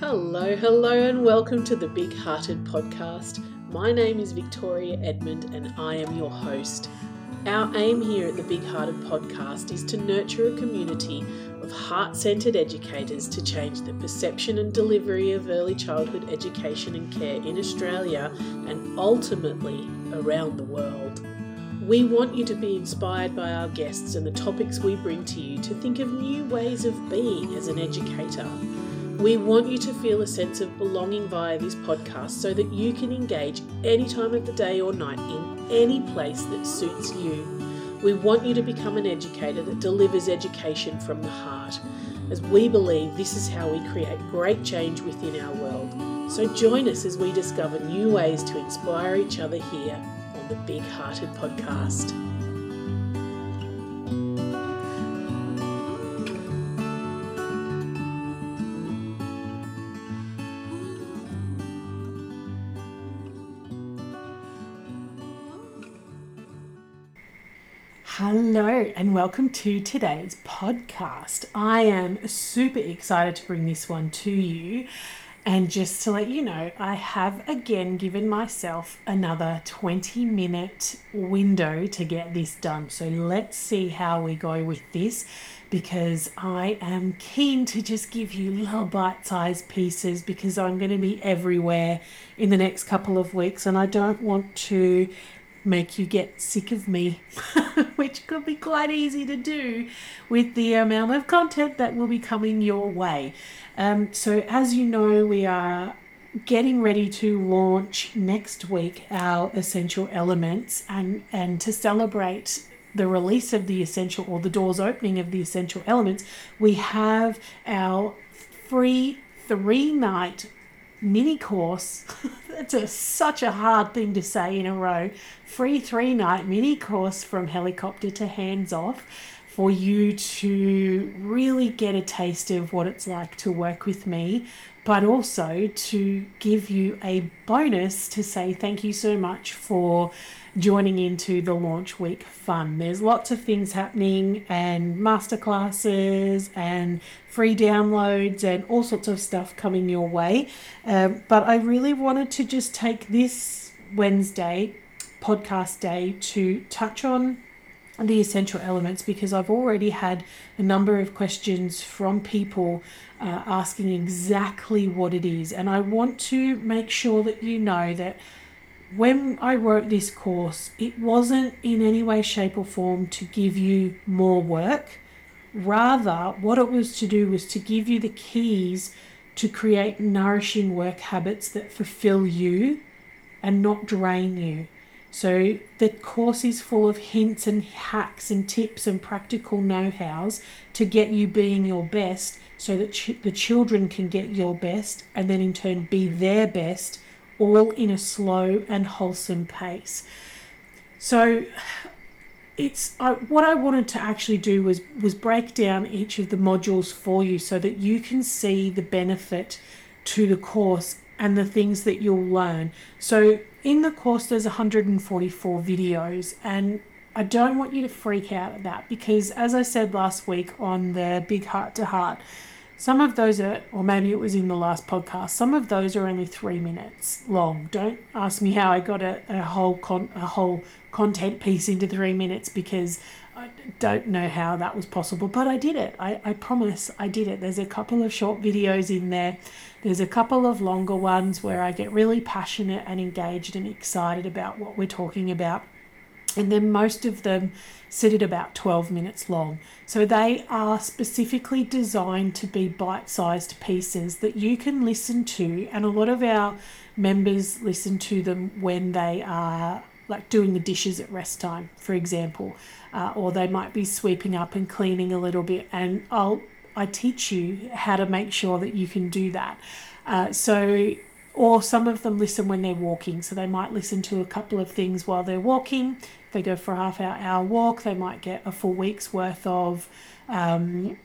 Hello, hello, and welcome to the Big Hearted Podcast. My name is Victoria Edmond, and I am your host. Our aim here at the Big Hearted Podcast is to nurture a community of heart centered educators to change the perception and delivery of early childhood education and care in Australia and ultimately around the world. We want you to be inspired by our guests and the topics we bring to you to think of new ways of being as an educator. We want you to feel a sense of belonging via this podcast so that you can engage any time of the day or night in any place that suits you. We want you to become an educator that delivers education from the heart, as we believe this is how we create great change within our world. So join us as we discover new ways to inspire each other here on the Big Hearted Podcast. And welcome to today's podcast. I am super excited to bring this one to you. And just to let you know, I have again given myself another 20 minute window to get this done. So let's see how we go with this because I am keen to just give you little bite sized pieces because I'm going to be everywhere in the next couple of weeks and I don't want to make you get sick of me, which could be quite easy to do with the amount of content that will be coming your way. Um, so, as you know, we are getting ready to launch next week our essential elements and, and to celebrate the release of the essential or the doors opening of the essential elements, we have our free three night mini course. That's a, such a hard thing to say in a row. Free three night mini course from helicopter to hands off for you to really get a taste of what it's like to work with me, but also to give you a bonus to say thank you so much for joining into the launch week fun. There's lots of things happening and masterclasses and free downloads and all sorts of stuff coming your way. Um, but I really wanted to just take this Wednesday podcast day to touch on the essential elements because I've already had a number of questions from people uh, asking exactly what it is. And I want to make sure that you know that when I wrote this course, it wasn't in any way, shape, or form to give you more work. Rather, what it was to do was to give you the keys to create nourishing work habits that fulfill you and not drain you. So, the course is full of hints and hacks and tips and practical know hows to get you being your best so that ch- the children can get your best and then in turn be their best all in a slow and wholesome pace. So it's I, what I wanted to actually do was was break down each of the modules for you so that you can see the benefit to the course and the things that you'll learn. So in the course there's 144 videos and I don't want you to freak out at that because as I said last week on the big heart to heart some of those are, or maybe it was in the last podcast, some of those are only three minutes long. Don't ask me how I got a, a whole con, a whole content piece into three minutes because I don't know how that was possible, but I did it. I, I promise I did it. There's a couple of short videos in there. There's a couple of longer ones where I get really passionate and engaged and excited about what we're talking about. And then most of them sit at about 12 minutes long. So they are specifically designed to be bite sized pieces that you can listen to, and a lot of our members listen to them when they are like doing the dishes at rest time, for example, uh, or they might be sweeping up and cleaning a little bit, and I'll I teach you how to make sure that you can do that. Uh, so or some of them listen when they're walking. So they might listen to a couple of things while they're walking. They go for a half hour hour walk. They might get a full week's worth of um,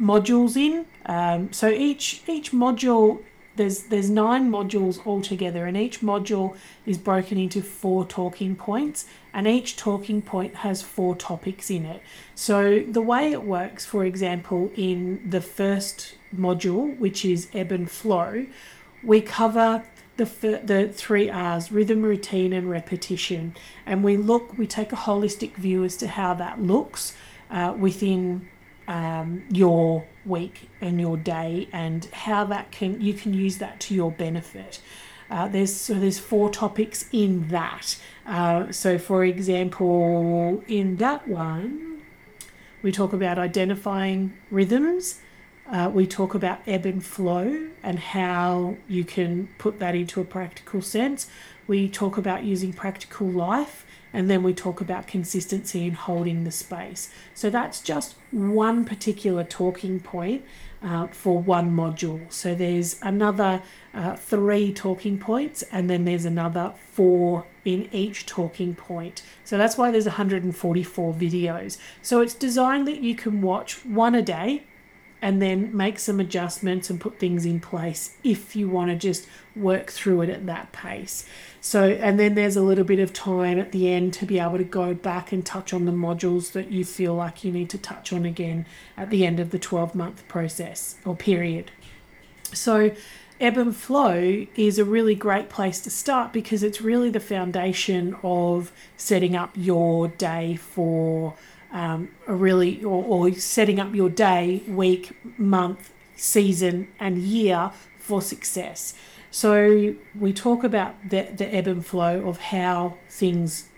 modules in. Um, so each each module there's there's nine modules altogether, and each module is broken into four talking points, and each talking point has four topics in it. So the way it works, for example, in the first module, which is ebb and flow, we cover the the three R's: rhythm, routine, and repetition, and we look we take a holistic view as to how that looks uh, within um, your week and your day and how that can you can use that to your benefit. Uh, there's so there's four topics in that. Uh, so for example, in that one, we talk about identifying rhythms. Uh, we talk about ebb and flow and how you can put that into a practical sense. We talk about using practical life and then we talk about consistency in holding the space. So that's just one particular talking point uh, for one module. So there's another uh, three talking points, and then there's another four in each talking point. So that's why there's 144 videos. So it's designed that you can watch one a day and then make some adjustments and put things in place if you want to just work through it at that pace. So, and then there's a little bit of time at the end to be able to go back and touch on the modules that you feel like you need to touch on again at the end of the 12 month process or period. So, ebb and flow is a really great place to start because it's really the foundation of setting up your day for um, a really, or, or setting up your day, week, month, season, and year for success. So we talk about the, the ebb and flow of how things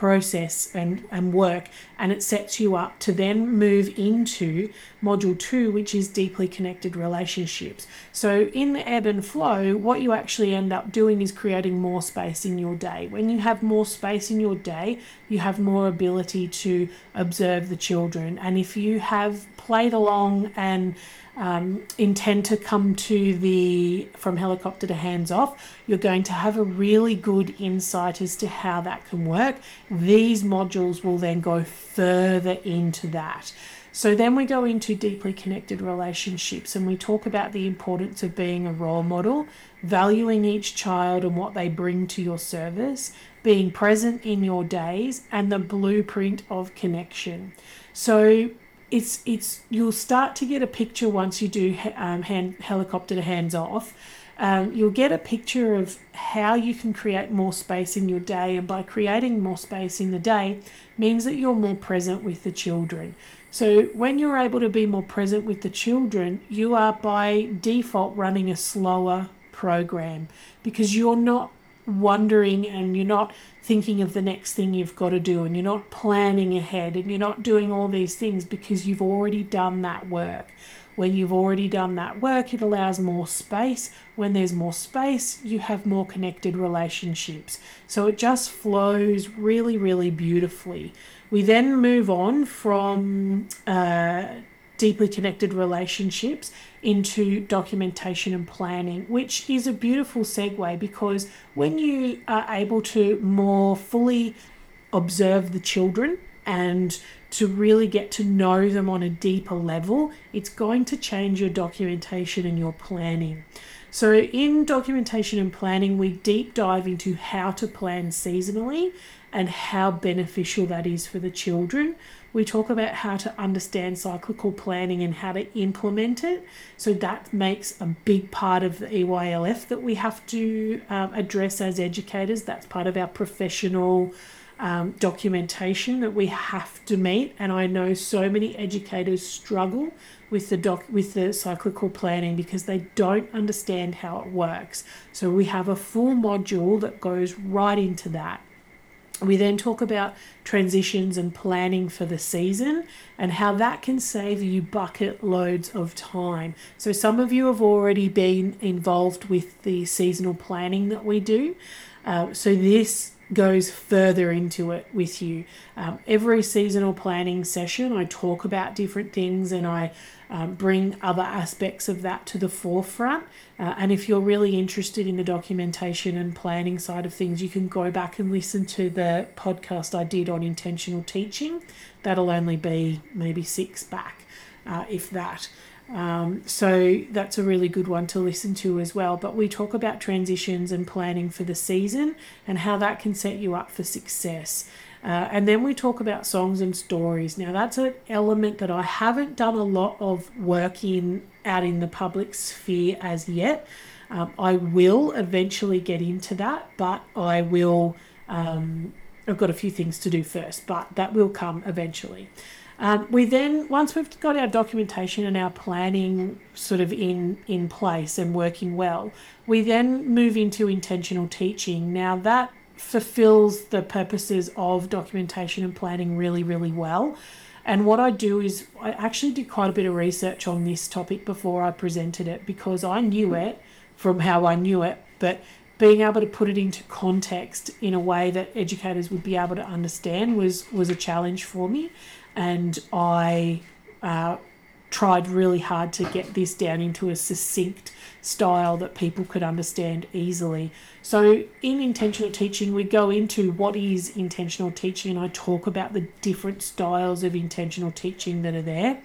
process and, and work, and it sets you up to then move into module two, which is deeply connected relationships. So, in the ebb and flow, what you actually end up doing is creating more space in your day. When you have more space in your day, you have more ability to observe the children. And if you have played along and um, intend to come to the from helicopter to hands off, you're going to have a really good insight as to how that can work. These modules will then go further into that. So then we go into deeply connected relationships and we talk about the importance of being a role model, valuing each child and what they bring to your service, being present in your days, and the blueprint of connection. So it's it's you'll start to get a picture once you do um, hand helicopter to hands off. Um, you'll get a picture of how you can create more space in your day, and by creating more space in the day, means that you're more present with the children. So when you're able to be more present with the children, you are by default running a slower program because you're not wondering and you're not thinking of the next thing you've got to do and you're not planning ahead and you're not doing all these things because you've already done that work. When you've already done that work, it allows more space. When there's more space, you have more connected relationships. So it just flows really, really beautifully. We then move on from uh, deeply connected relationships into documentation and planning, which is a beautiful segue because when you are able to more fully observe the children and to really get to know them on a deeper level, it's going to change your documentation and your planning. So, in documentation and planning, we deep dive into how to plan seasonally and how beneficial that is for the children. We talk about how to understand cyclical planning and how to implement it. So that makes a big part of the EYLF that we have to um, address as educators. That's part of our professional um, documentation that we have to meet. And I know so many educators struggle with the doc with the cyclical planning because they don't understand how it works. So we have a full module that goes right into that. We then talk about transitions and planning for the season and how that can save you bucket loads of time. So, some of you have already been involved with the seasonal planning that we do. Uh, so, this goes further into it with you. Um, every seasonal planning session, I talk about different things and I um, bring other aspects of that to the forefront. Uh, and if you're really interested in the documentation and planning side of things, you can go back and listen to the podcast I did on intentional teaching. That'll only be maybe six back. Uh, if that. Um, so that's a really good one to listen to as well. But we talk about transitions and planning for the season and how that can set you up for success. Uh, and then we talk about songs and stories. Now, that's an element that I haven't done a lot of work in out in the public sphere as yet. Um, I will eventually get into that, but I will. Um, I've got a few things to do first, but that will come eventually. Um, we then, once we've got our documentation and our planning sort of in in place and working well, we then move into intentional teaching. Now that fulfills the purposes of documentation and planning really, really well. And what I do is I actually did quite a bit of research on this topic before I presented it because I knew it from how I knew it, but being able to put it into context in a way that educators would be able to understand was was a challenge for me, and I uh, tried really hard to get this down into a succinct style that people could understand easily. So, in intentional teaching, we go into what is intentional teaching, and I talk about the different styles of intentional teaching that are there.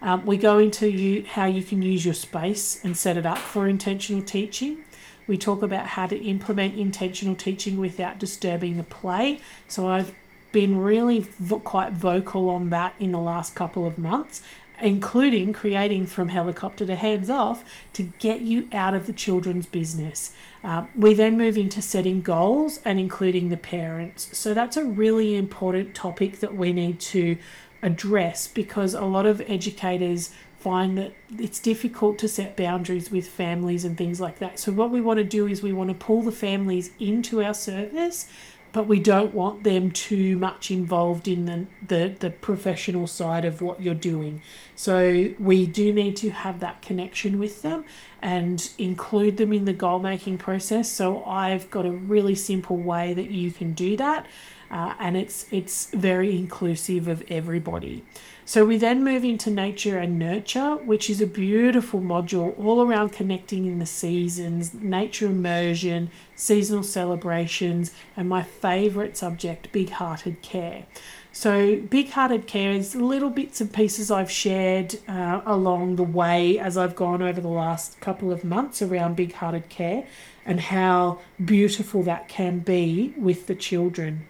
Um, we go into you, how you can use your space and set it up for intentional teaching. We talk about how to implement intentional teaching without disturbing the play. So, I've been really vo- quite vocal on that in the last couple of months including creating from helicopter to hands off to get you out of the children's business. Uh, we then move into setting goals and including the parents. So that's a really important topic that we need to address because a lot of educators find that it's difficult to set boundaries with families and things like that. So what we want to do is we want to pull the families into our service but we don't want them too much involved in the, the, the professional side of what you're doing. So we do need to have that connection with them and include them in the goal making process. So I've got a really simple way that you can do that, uh, and it's it's very inclusive of everybody. So we then move into nature and nurture, which is a beautiful module all around connecting in the seasons, nature immersion, seasonal celebrations, and my favourite subject, big hearted care. So, big hearted care is little bits and pieces I've shared uh, along the way as I've gone over the last couple of months around big hearted care and how beautiful that can be with the children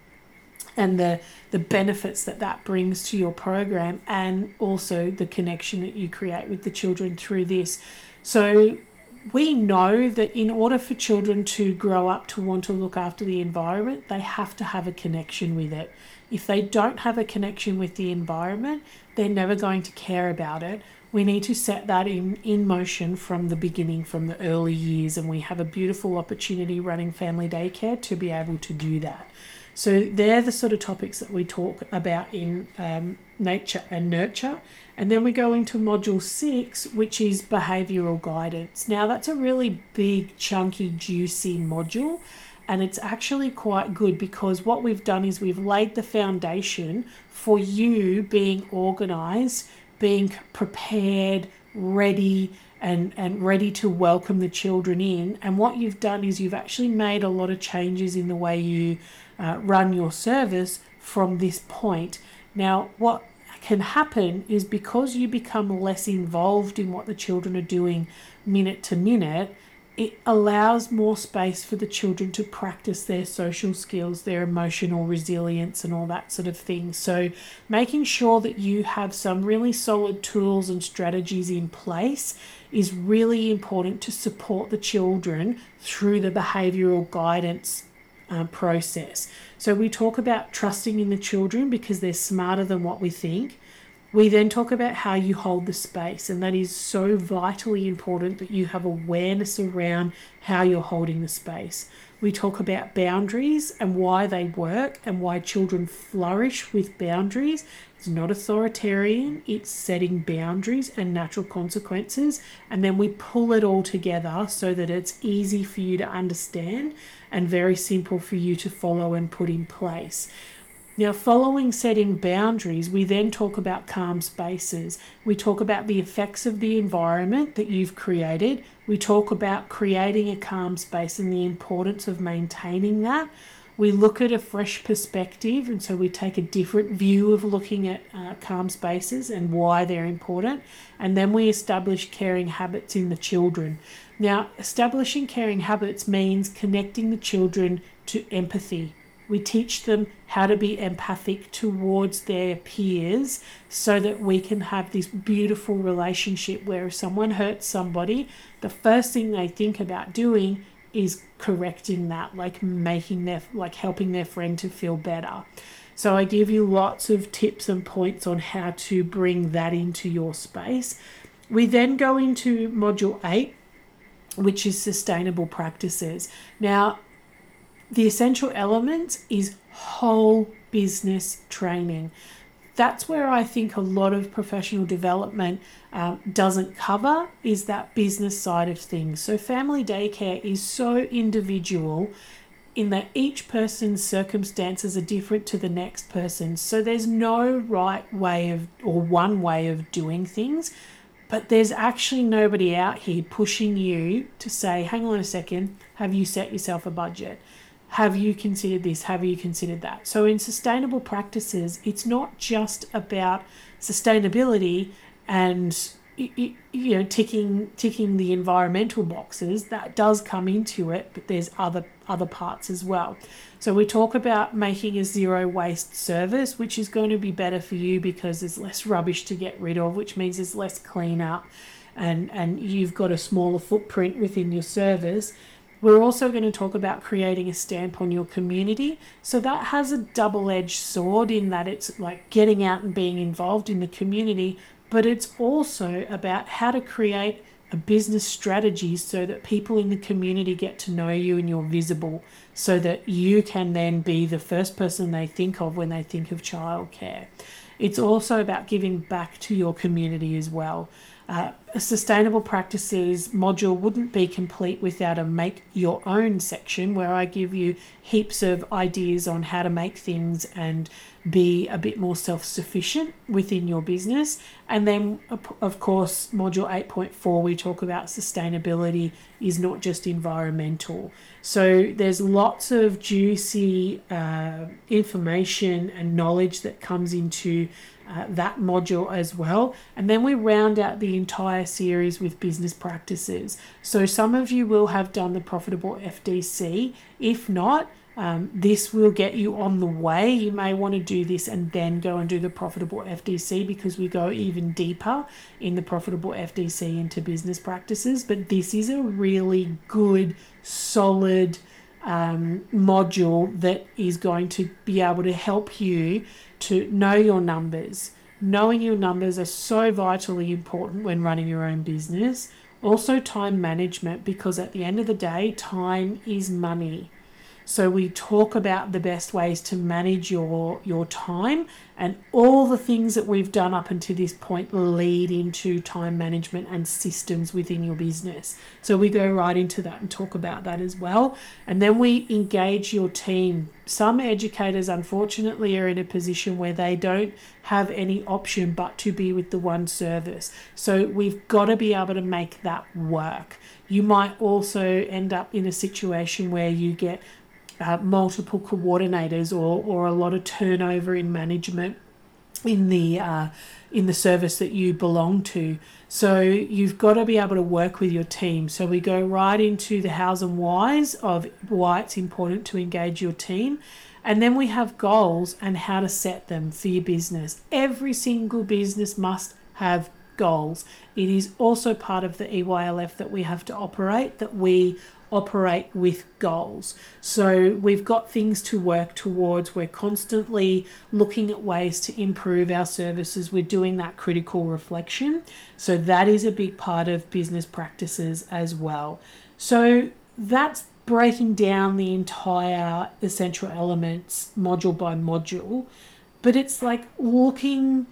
and the the benefits that that brings to your program and also the connection that you create with the children through this. So we know that in order for children to grow up to want to look after the environment they have to have a connection with it. If they don't have a connection with the environment they're never going to care about it. We need to set that in, in motion from the beginning, from the early years, and we have a beautiful opportunity running family daycare to be able to do that. So they're the sort of topics that we talk about in um, nature and nurture. And then we go into module six, which is behavioral guidance. Now, that's a really big, chunky, juicy module. And it's actually quite good because what we've done is we've laid the foundation for you being organized, being prepared, ready, and, and ready to welcome the children in. And what you've done is you've actually made a lot of changes in the way you uh, run your service from this point. Now, what can happen is because you become less involved in what the children are doing minute to minute, it allows more space for the children to practice their social skills, their emotional resilience, and all that sort of thing. So, making sure that you have some really solid tools and strategies in place is really important to support the children through the behavioural guidance uh, process. So we talk about trusting in the children because they're smarter than what we think. We then talk about how you hold the space, and that is so vitally important that you have awareness around how you're holding the space. We talk about boundaries and why they work and why children flourish with boundaries. It's not authoritarian, it's setting boundaries and natural consequences. And then we pull it all together so that it's easy for you to understand and very simple for you to follow and put in place. Now, following setting boundaries, we then talk about calm spaces. We talk about the effects of the environment that you've created. We talk about creating a calm space and the importance of maintaining that. We look at a fresh perspective, and so we take a different view of looking at uh, calm spaces and why they're important. And then we establish caring habits in the children. Now, establishing caring habits means connecting the children to empathy. We teach them how to be empathic towards their peers so that we can have this beautiful relationship where if someone hurts somebody, the first thing they think about doing is correcting that, like making their, like helping their friend to feel better. So I give you lots of tips and points on how to bring that into your space. We then go into module eight, which is sustainable practices. Now, the essential elements is whole business training. That's where I think a lot of professional development um, doesn't cover is that business side of things. So, family daycare is so individual in that each person's circumstances are different to the next person. So, there's no right way of or one way of doing things, but there's actually nobody out here pushing you to say, hang on a second, have you set yourself a budget? Have you considered this? Have you considered that? So, in sustainable practices, it's not just about sustainability and you know ticking ticking the environmental boxes that does come into it but there's other other parts as well so we talk about making a zero waste service which is going to be better for you because there's less rubbish to get rid of which means there's less cleanup and and you've got a smaller footprint within your service we're also going to talk about creating a stamp on your community. So that has a double edged sword in that it's like getting out and being involved in the community, but it's also about how to create a business strategy so that people in the community get to know you and you're visible so that you can then be the first person they think of when they think of childcare. It's also about giving back to your community as well. Uh, a sustainable practices module wouldn't be complete without a make your own section where I give you heaps of ideas on how to make things and be a bit more self sufficient within your business. And then, of course, module 8.4, we talk about sustainability is not just environmental. So there's lots of juicy uh, information and knowledge that comes into uh, that module as well. And then we round out the entire series with business practices. So some of you will have done the profitable FDC. If not, um, this will get you on the way. You may want to do this and then go and do the profitable FDC because we go even deeper in the profitable FDC into business practices. But this is a really good, solid um, module that is going to be able to help you to know your numbers. Knowing your numbers are so vitally important when running your own business. Also, time management because at the end of the day, time is money. So we talk about the best ways to manage your your time and all the things that we've done up until this point lead into time management and systems within your business. So we go right into that and talk about that as well. And then we engage your team. Some educators unfortunately are in a position where they don't have any option but to be with the one service. So we've got to be able to make that work. You might also end up in a situation where you get uh, multiple coordinators or, or a lot of turnover in management in the uh, in the service that you belong to. So you've got to be able to work with your team. So we go right into the hows and whys of why it's important to engage your team. And then we have goals and how to set them for your business. Every single business must have goals. It is also part of the EYLF that we have to operate, that we operate with goals. So we've got things to work towards. We're constantly looking at ways to improve our services. We're doing that critical reflection. So that is a big part of business practices as well. So that's breaking down the entire essential elements module by module. But it's like looking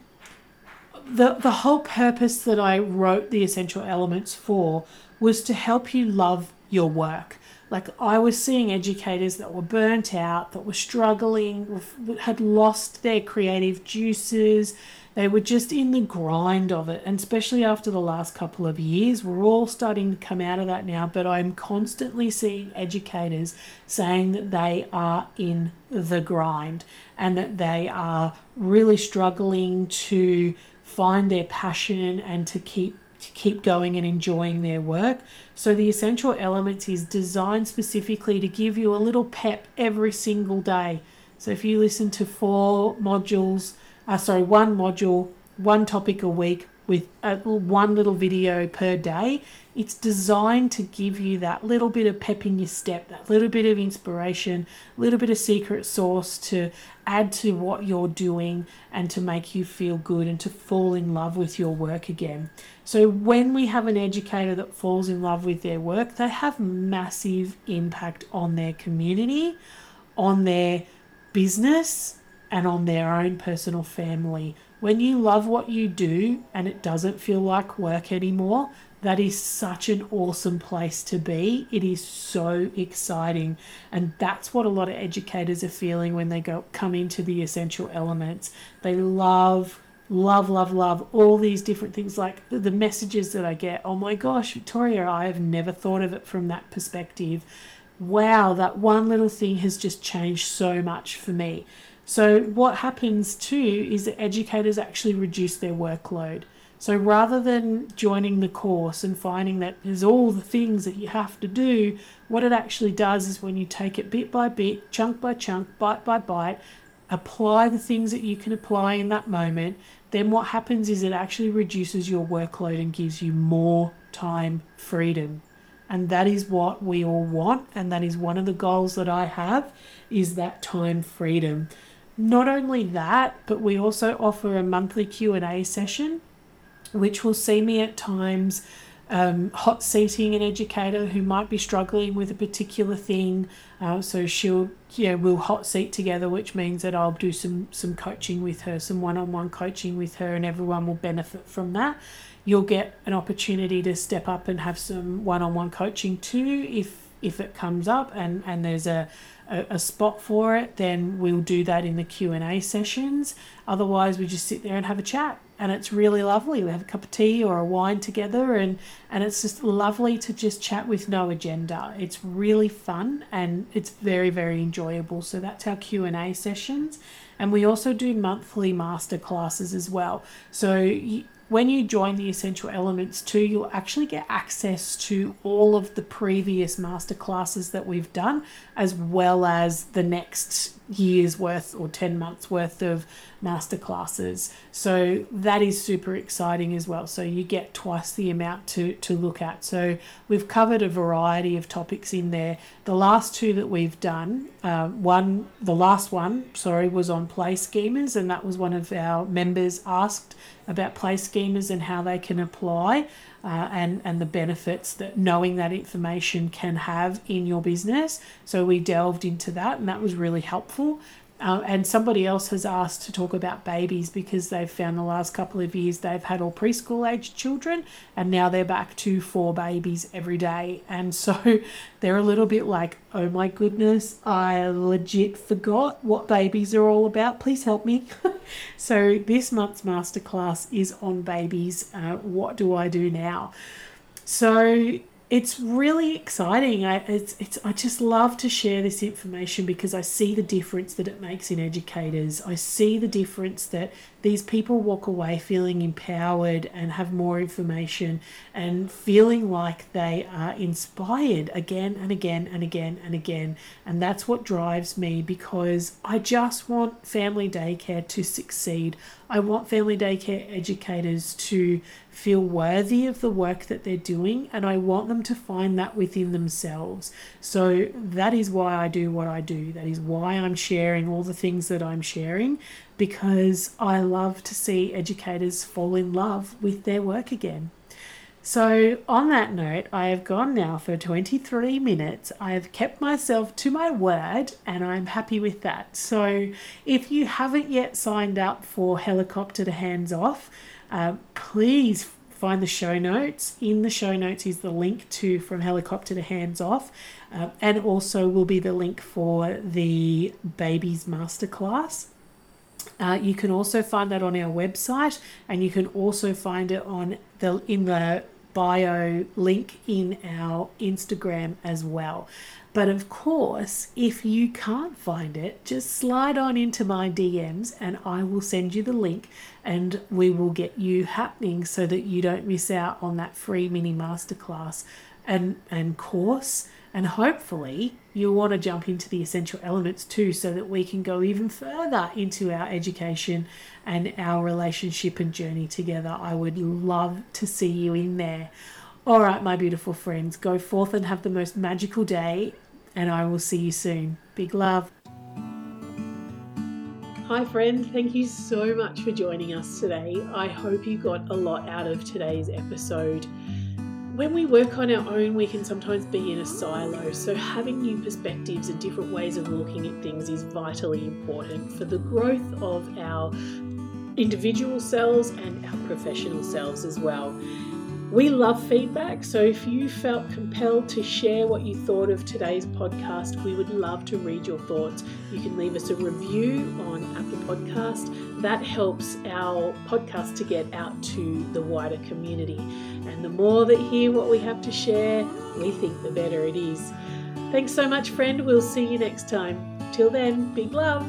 the the whole purpose that I wrote the essential elements for was to help you love your work. Like I was seeing educators that were burnt out, that were struggling, had lost their creative juices, They were just in the grind of it. And especially after the last couple of years, we're all starting to come out of that now. But I'm constantly seeing educators saying that they are in the grind and that they are really struggling to find their passion and to keep to keep going and enjoying their work. So the essential elements is designed specifically to give you a little pep every single day. So if you listen to four modules, uh, sorry, one module, one topic a week with a, one little video per day, it's designed to give you that little bit of pep in your step, that little bit of inspiration, a little bit of secret sauce to add to what you're doing and to make you feel good and to fall in love with your work again. So, when we have an educator that falls in love with their work, they have massive impact on their community, on their business, and on their own personal family. When you love what you do and it doesn't feel like work anymore, that is such an awesome place to be. It is so exciting. And that's what a lot of educators are feeling when they go come into the essential elements. They love love love love all these different things like the messages that I get. Oh my gosh, Victoria, I have never thought of it from that perspective. Wow, that one little thing has just changed so much for me. So what happens too is that educators actually reduce their workload. So rather than joining the course and finding that there's all the things that you have to do, what it actually does is when you take it bit by bit, chunk by chunk, bite by bite, apply the things that you can apply in that moment, then what happens is it actually reduces your workload and gives you more time freedom. And that is what we all want and that is one of the goals that I have is that time freedom. Not only that, but we also offer a monthly Q&A session which will see me at times um, hot seating an educator who might be struggling with a particular thing. Uh, so she'll, yeah, we'll hot seat together, which means that I'll do some some coaching with her, some one-on-one coaching with her, and everyone will benefit from that. You'll get an opportunity to step up and have some one-on-one coaching too, if if it comes up, and and there's a a, a spot for it, then we'll do that in the Q and A sessions. Otherwise, we just sit there and have a chat, and it's really lovely. We have a cup of tea or a wine together, and and it's just lovely to just chat with no agenda. It's really fun and it's very very enjoyable. So that's our Q and A sessions, and we also do monthly master classes as well. So when you join the Essential Elements too, you'll actually get access to all of the previous master classes that we've done, as well as the next year's worth or 10 months worth of master classes. So that is super exciting as well. So you get twice the amount to, to look at. So we've covered a variety of topics in there. The last two that we've done, uh, one, the last one, sorry, was on play schemas, and that was one of our members asked about play schemas and how they can apply uh, and and the benefits that knowing that information can have in your business. So we delved into that, and that was really helpful. Uh, and somebody else has asked to talk about babies because they've found the last couple of years they've had all preschool age children and now they're back to four babies every day. And so they're a little bit like, oh my goodness, I legit forgot what babies are all about. Please help me. so this month's masterclass is on babies. Uh, what do I do now? So it's really exciting. I it's it's I just love to share this information because I see the difference that it makes in educators. I see the difference that these people walk away feeling empowered and have more information and feeling like they are inspired again and again and again and again. And that's what drives me because I just want family daycare to succeed. I want family daycare educators to feel worthy of the work that they're doing, and I want them to find that within themselves. So that is why I do what I do. That is why I'm sharing all the things that I'm sharing because I love to see educators fall in love with their work again. So, on that note, I have gone now for 23 minutes. I have kept myself to my word and I'm happy with that. So, if you haven't yet signed up for Helicopter to Hands Off, uh, please find the show notes. In the show notes is the link to From Helicopter to Hands Off, uh, and also will be the link for the Babies Masterclass. Uh, you can also find that on our website, and you can also find it on the in the bio link in our Instagram as well. But of course, if you can't find it, just slide on into my DMs and I will send you the link and we will get you happening so that you don't miss out on that free mini masterclass and, and course. And hopefully, you'll want to jump into the essential elements too, so that we can go even further into our education and our relationship and journey together. I would love to see you in there. All right, my beautiful friends, go forth and have the most magical day, and I will see you soon. Big love. Hi, friend. Thank you so much for joining us today. I hope you got a lot out of today's episode when we work on our own, we can sometimes be in a silo. So, having new perspectives and different ways of looking at things is vitally important for the growth of our individual selves and our professional selves as well. We love feedback, so if you felt compelled to share what you thought of today's podcast, we would love to read your thoughts. You can leave us a review on Apple Podcast. That helps our podcast to get out to the wider community. And the more that hear what we have to share, we think the better it is. Thanks so much, friend. We'll see you next time. Till then, big love.